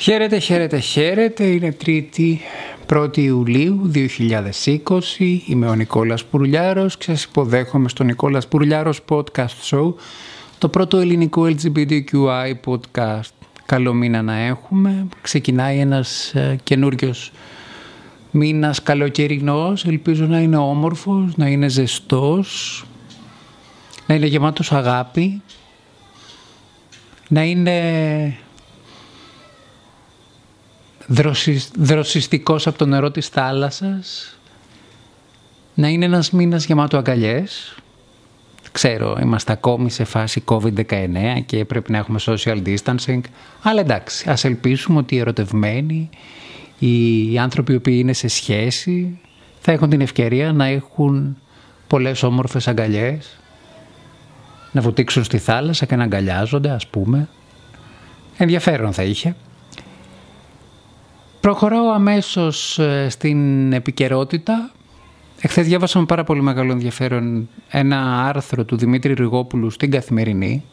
Χαίρετε, χαίρετε, χαίρετε. Είναι 3η 1η Ιουλίου 2020. Είμαι ο Νικόλας Πουρλιάρος και σας υποδέχομαι στο Νικόλας Πουρλιάρος Podcast Show, το πρώτο ελληνικό LGBTQI podcast. Καλό μήνα να έχουμε. Ξεκινάει ένας ε, καινούριος μήνας καλοκαιρινός. Ελπίζω να είναι όμορφος, να είναι ζεστός, να είναι γεμάτος αγάπη, να είναι δροσιστικός από το νερό της θάλασσας, να είναι ένας μήνας γεμάτο αγκαλιές. Ξέρω, είμαστε ακόμη σε φάση COVID-19 και πρέπει να έχουμε social distancing, αλλά εντάξει, ας ελπίσουμε ότι οι ερωτευμένοι, οι άνθρωποι που είναι σε σχέση, θα έχουν την ευκαιρία να έχουν πολλές όμορφες αγκαλιές, να βουτήξουν στη θάλασσα και να αγκαλιάζονται, ας πούμε. Ενδιαφέρον θα είχε. Προχωράω αμέσως ε, στην επικαιρότητα. Εχθές διάβασα με πάρα πολύ μεγάλο ενδιαφέρον ένα άρθρο του Δημήτρη Ριγόπουλου στην Καθημερινή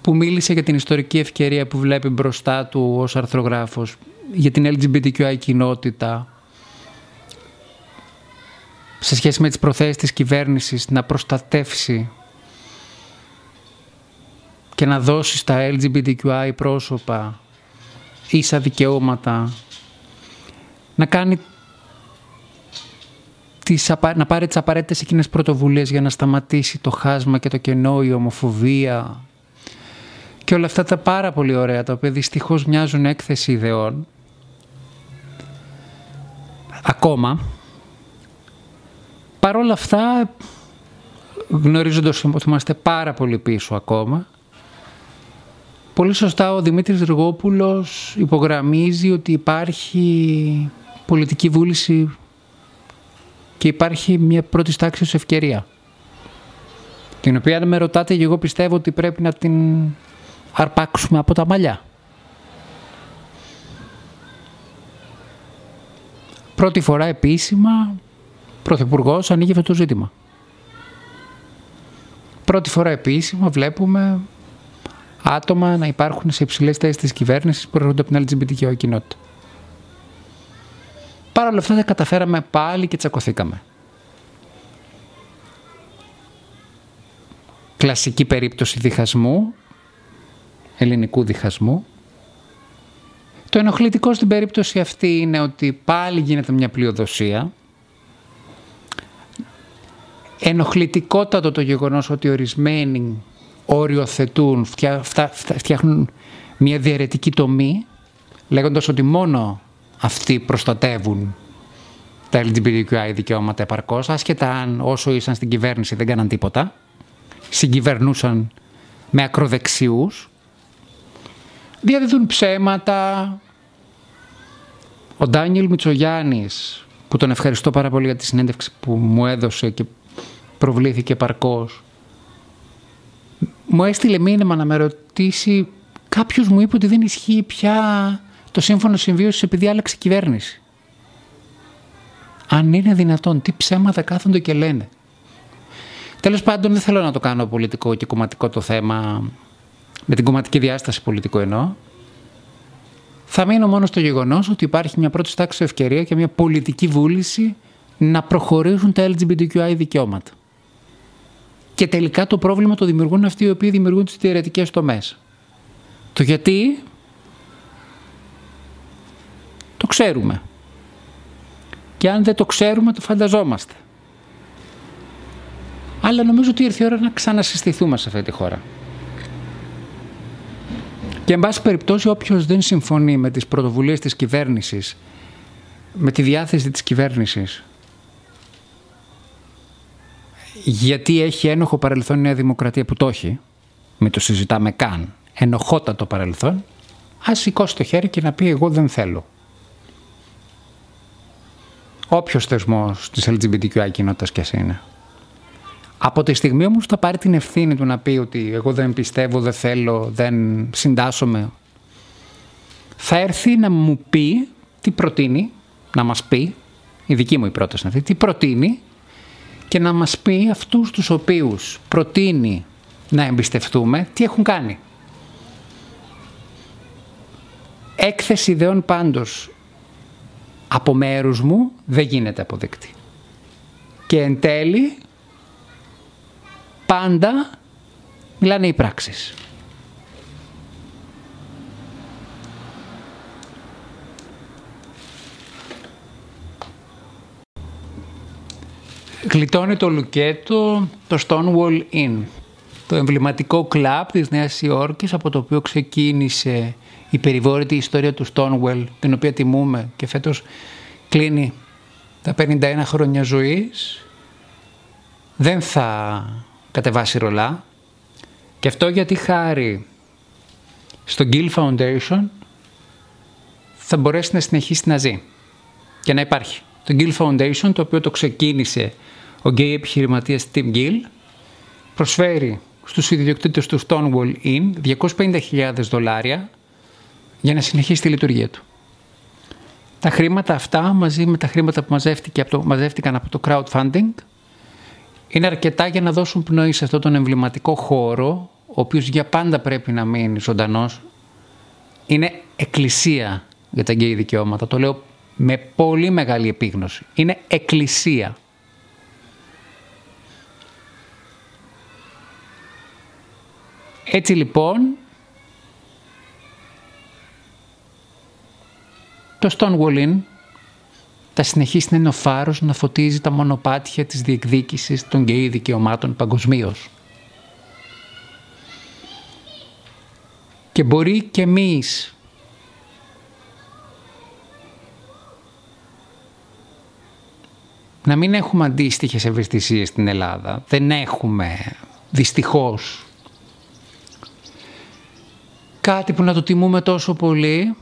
που μίλησε για την ιστορική ευκαιρία που βλέπει μπροστά του ως αρθρογράφος για την LGBTQI κοινότητα σε σχέση με τις προθέσεις της κυβέρνησης να προστατεύσει και να δώσει στα LGBTQI πρόσωπα ίσα δικαιώματα, να κάνει τις, να πάρει τις απαραίτητες εκείνες πρωτοβουλίες για να σταματήσει το χάσμα και το κενό, η ομοφοβία και όλα αυτά τα πάρα πολύ ωραία, τα οποία δυστυχώς μοιάζουν έκθεση ιδεών. Ακόμα, παρόλα αυτά, γνωρίζοντας ότι είμαστε πάρα πολύ πίσω ακόμα, Πολύ σωστά ο Δημήτρης Ργόπουλος υπογραμμίζει ότι υπάρχει πολιτική βούληση και υπάρχει μια πρώτη τάξη ευκαιρία. Την οποία αν με ρωτάτε και εγώ πιστεύω ότι πρέπει να την αρπάξουμε από τα μαλλιά. Πρώτη φορά επίσημα Πρωθυπουργός ανοίγει αυτό το ζήτημα. Πρώτη φορά επίσημα βλέπουμε άτομα να υπάρχουν σε υψηλές θέσεις της κυβέρνησης που έρχονται από την LGBTQ κοινότητα. Παρ' όλα αυτά δεν καταφέραμε πάλι και τσακωθήκαμε. Κλασική περίπτωση διχασμού, ελληνικού διχασμού. Το ενοχλητικό στην περίπτωση αυτή είναι ότι πάλι γίνεται μια πλειοδοσία. Ενοχλητικότατο το γεγονός ότι ορισμένοι οριοθετούν, φτιάχνουν μια διαιρετική τομή λέγοντας ότι μόνο αυτοί προστατεύουν τα LGBTQI δικαιώματα επαρκώς, άσχετα αν όσο ήσαν στην κυβέρνηση δεν κάναν τίποτα, συγκυβερνούσαν με ακροδεξιούς, διαδίδουν ψέματα. Ο Ντάνιελ Μητσογιάννης, που τον ευχαριστώ πάρα πολύ για τη συνέντευξη που μου έδωσε και προβλήθηκε παρκώς, μου έστειλε μήνυμα να με ρωτήσει κάποιος μου είπε ότι δεν ισχύει πια το σύμφωνο συμβίωσης επειδή άλλαξε κυβέρνηση. Αν είναι δυνατόν, τι ψέματα κάθονται και λένε. Τέλος πάντων δεν θέλω να το κάνω πολιτικό και κομματικό το θέμα, με την κομματική διάσταση πολιτικό εννοώ. Θα μείνω μόνο στο γεγονός ότι υπάρχει μια πρώτης τάξης ευκαιρία και μια πολιτική βούληση να προχωρήσουν τα LGBTQI δικαιώματα. Και τελικά το πρόβλημα το δημιουργούν αυτοί οι οποίοι δημιουργούν τις θεωρητικές τομές. Το γιατί το ξέρουμε. Και αν δεν το ξέρουμε το φανταζόμαστε. Αλλά νομίζω ότι ήρθε η ώρα να ξανασυστηθούμε σε αυτή τη χώρα. Και εν πάση περιπτώσει όποιος δεν συμφωνεί με τις πρωτοβουλίες της κυβέρνησης, με τη διάθεση της κυβέρνησης γιατί έχει ένοχο παρελθόν η Νέα Δημοκρατία που το έχει, μην το συζητάμε καν, ενοχότατο παρελθόν, ας σηκώσει το χέρι και να πει εγώ δεν θέλω. Όποιος θεσμός της LGBTQI κοινότητας και εσύ είναι. Από τη στιγμή όμως θα πάρει την ευθύνη του να πει ότι εγώ δεν πιστεύω, δεν θέλω, δεν συντάσσομαι, θα έρθει να μου πει τι προτείνει, να μας πει, η δική μου η πρόταση αυτή, τι προτείνει και να μας πει αυτούς τους οποίους προτείνει να εμπιστευτούμε τι έχουν κάνει. έκθεση ιδεών πάντως από μέρους μου δεν γίνεται αποδεκτή. Και εν τέλει πάντα μιλάνε οι πράξεις. Γλιτώνει το λουκέτο το Stonewall Inn, το εμβληματικό κλαμπ της Νέας Υόρκης από το οποίο ξεκίνησε η περιβόρητη ιστορία του Stonewall, την οποία τιμούμε και φέτος κλείνει τα 51 χρόνια ζωής, δεν θα κατεβάσει ρολά. Και αυτό γιατί χάρη στο Gill Foundation θα μπορέσει να συνεχίσει να ζει και να υπάρχει. Το Gill Foundation, το οποίο το ξεκίνησε ο γκέι επιχειρηματίας Tim Gill, προσφέρει στους ιδιοκτήτες του Stonewall Inn 250.000 δολάρια για να συνεχίσει τη λειτουργία του. Τα χρήματα αυτά μαζί με τα χρήματα που μαζεύτηκε από το, μαζεύτηκαν από το crowdfunding είναι αρκετά για να δώσουν πνοή σε αυτόν τον εμβληματικό χώρο ο οποίος για πάντα πρέπει να μείνει ζωντανός. Είναι εκκλησία για τα γκέι δικαιώματα. Το λέω με πολύ μεγάλη επίγνωση. Είναι εκκλησία. Έτσι λοιπόν Το Stonewall θα συνεχίσει να είναι ο φάρος να φωτίζει τα μονοπάτια της διεκδίκησης των γκέι δικαιωμάτων παγκοσμίως. Και μπορεί και εμείς να μην έχουμε αντίστοιχες ευαισθησίες στην Ελλάδα. Δεν έχουμε, δυστυχώς, κάτι που να το τιμούμε τόσο πολύ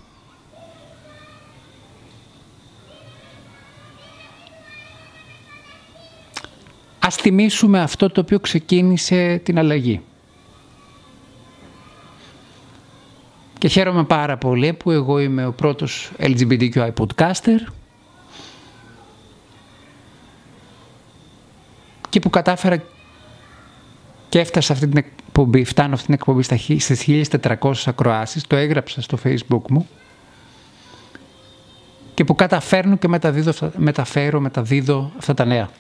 ας θυμίσουμε αυτό το οποίο ξεκίνησε την αλλαγή. Και χαίρομαι πάρα πολύ που εγώ είμαι ο πρώτος LGBTQI podcaster και που κατάφερα και έφτασα αυτή την εκπομπή, φτάνω αυτή την εκπομπή στις 1400 ακροάσεις, το έγραψα στο facebook μου και που καταφέρνω και μεταδίδω, μεταφέρω, μεταδίδω αυτά τα νέα.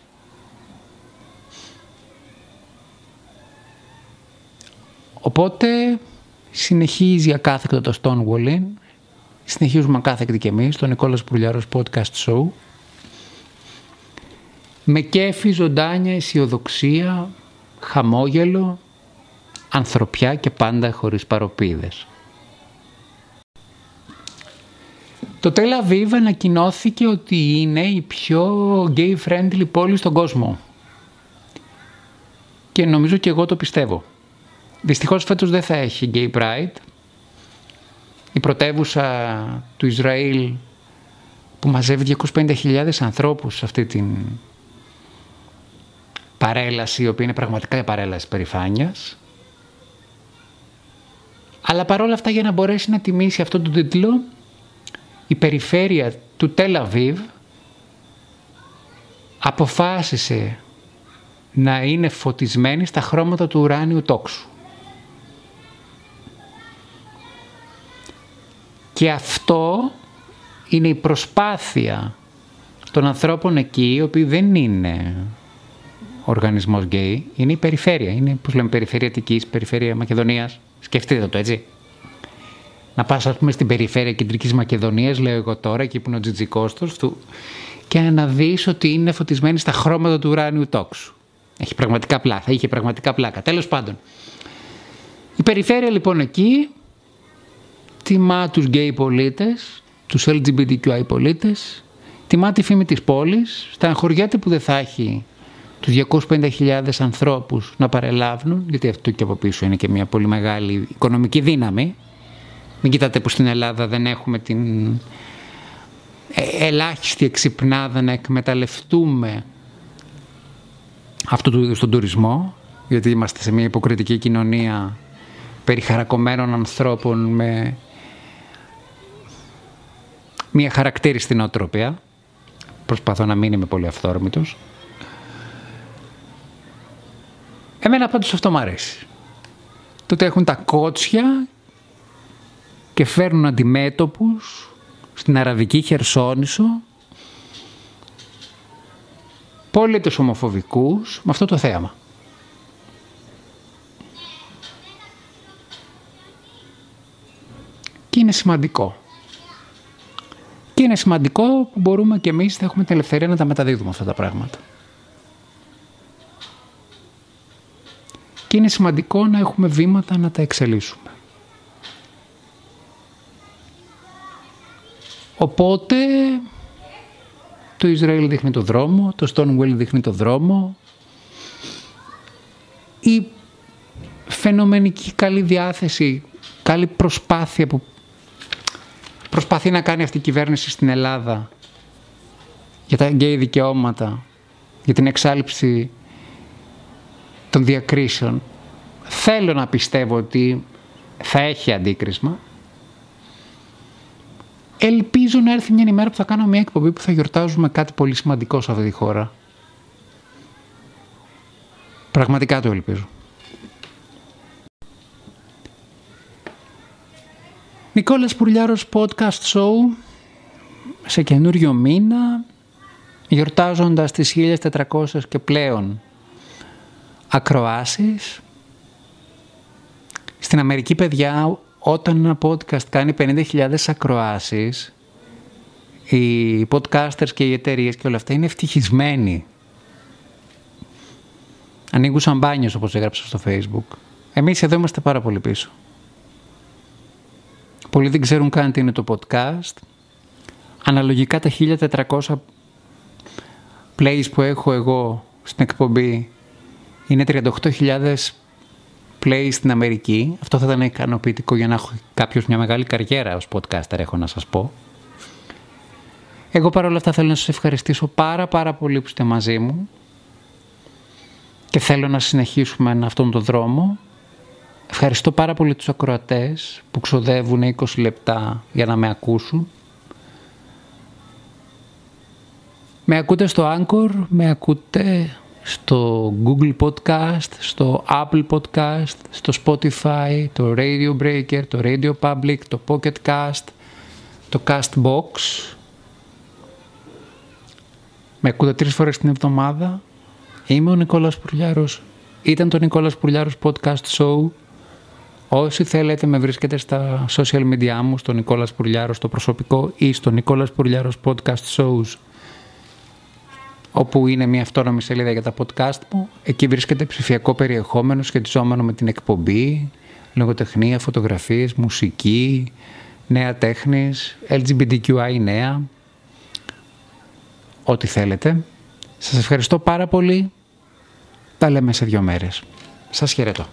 Οπότε συνεχίζει ακάθεκτο το Stonewall συνεχίζουμε ακάθεκτοι και εμείς, το Νικόλας Πουρλιάρος Podcast Show, με κέφι, ζωντάνια, αισιοδοξία, χαμόγελο, ανθρωπιά και πάντα χωρίς παροπίδες. Το Tel Aviv ανακοινώθηκε ότι είναι η πιο gay-friendly πόλη στον κόσμο. Και νομίζω και εγώ το πιστεύω. Δυστυχώς φέτος δεν θα έχει Gay Pride. Η πρωτεύουσα του Ισραήλ που μαζεύει 250.000 ανθρώπους σε αυτή την παρέλαση, η οποία είναι πραγματικά η παρέλαση περηφάνειας. Αλλά παρόλα αυτά για να μπορέσει να τιμήσει αυτό το τίτλο, η περιφέρεια του Τελαβίβ αποφάσισε να είναι φωτισμένη στα χρώματα του ουράνιου τόξου. Και αυτό είναι η προσπάθεια των ανθρώπων εκεί, οι οποίοι δεν είναι οργανισμός γκέι, είναι η περιφέρεια, είναι, πώς λέμε, περιφέρεια Αττικής, περιφέρεια Μακεδονίας. Σκεφτείτε το έτσι. Να πας, ας πούμε, στην περιφέρεια Κεντρικής Μακεδονίας, λέω εγώ τώρα, εκεί που είναι ο Τζιτζικόστος, του, και να δεις ότι είναι φωτισμένη στα χρώματα του ουράνιου τόξου. Έχει πραγματικά πλάκα, είχε πραγματικά πλάκα. Τέλος πάντων. Η περιφέρεια λοιπόν εκεί τιμά τους γκέι πολίτες, τους LGBTQI πολίτες, τιμά τη φήμη της πόλης, στεναχωριέται που δεν θα έχει τους 250.000 ανθρώπους να παρελάβουν, γιατί αυτό και από πίσω είναι και μια πολύ μεγάλη οικονομική δύναμη. Μην κοιτάτε που στην Ελλάδα δεν έχουμε την ε, ελάχιστη εξυπνάδα να εκμεταλλευτούμε αυτού του είδους τον τουρισμό, γιατί είμαστε σε μια υποκριτική κοινωνία περιχαρακωμένων ανθρώπων με μια χαρακτήριστη νοοτροπία. Προσπαθώ να μην είμαι πολύ αυθόρμητος. Εμένα πάντως αυτό μου αρέσει. Το ότι έχουν τα κότσια και φέρνουν αντιμέτωπους στην Αραβική Χερσόνησο πολίτες ομοφοβικούς με αυτό το θέαμα. Και είναι σημαντικό. Και είναι σημαντικό που μπορούμε και εμείς θα έχουμε την ελευθερία να τα μεταδίδουμε αυτά τα πράγματα. Και είναι σημαντικό να έχουμε βήματα να τα εξελίσσουμε. Οπότε το Ισραήλ δείχνει το δρόμο, το Stonewall δείχνει το δρόμο. Η φαινομενική καλή διάθεση, καλή προσπάθεια που προσπαθεί να κάνει αυτή η κυβέρνηση στην Ελλάδα για τα γκέι δικαιώματα, για την εξάλληψη των διακρίσεων. Θέλω να πιστεύω ότι θα έχει αντίκρισμα. Ελπίζω να έρθει μια ημέρα που θα κάνω μια εκπομπή που θα γιορτάζουμε κάτι πολύ σημαντικό σε αυτή τη χώρα. Πραγματικά το ελπίζω. Νικόλας Πουρλιάρος Podcast Show σε καινούριο μήνα γιορτάζοντας τις 1400 και πλέον ακροάσεις. Στην Αμερική παιδιά όταν ένα podcast κάνει 50.000 ακροάσεις οι podcasters και οι εταιρείες και όλα αυτά είναι ευτυχισμένοι. Ανοίγουν σαμπάνιος όπως έγραψα στο facebook. Εμείς εδώ είμαστε πάρα πολύ πίσω. Πολλοί δεν ξέρουν καν τι είναι το podcast. Αναλογικά τα 1400 plays που έχω εγώ στην εκπομπή είναι 38.000 plays στην Αμερική. Αυτό θα ήταν ικανοποιητικό για να έχω κάποιος μια μεγάλη καριέρα ως podcaster έχω να σας πω. Εγώ παρόλα αυτά θέλω να σας ευχαριστήσω πάρα πάρα πολύ που είστε μαζί μου και θέλω να συνεχίσουμε αυτόν τον δρόμο Ευχαριστώ πάρα πολύ τους ακροατές που ξοδεύουν 20 λεπτά για να με ακούσουν. Με ακούτε στο Anchor, με ακούτε στο Google Podcast, στο Apple Podcast, στο Spotify, το Radio Breaker, το Radio Public, το Pocket Cast, το Castbox. Με ακούτε τρεις φορές την εβδομάδα. Είμαι ο Νικόλας Πουρλιάρος. Ήταν το Νικόλας Πουρλιάρος Podcast Show. Όσοι θέλετε με βρίσκετε στα social media μου, στο Νικόλας Πουρλιάρος το προσωπικό ή στο Νικόλας Πουρλιάρος Podcast Shows όπου είναι μια αυτόνομη σελίδα για τα podcast μου. Εκεί βρίσκεται ψηφιακό περιεχόμενο σχετιζόμενο με την εκπομπή, λογοτεχνία, φωτογραφίες, μουσική, νέα τέχνης, LGBTQI νέα, ό,τι θέλετε. Σας ευχαριστώ πάρα πολύ. Τα λέμε σε δύο μέρες. Σας χαιρετώ.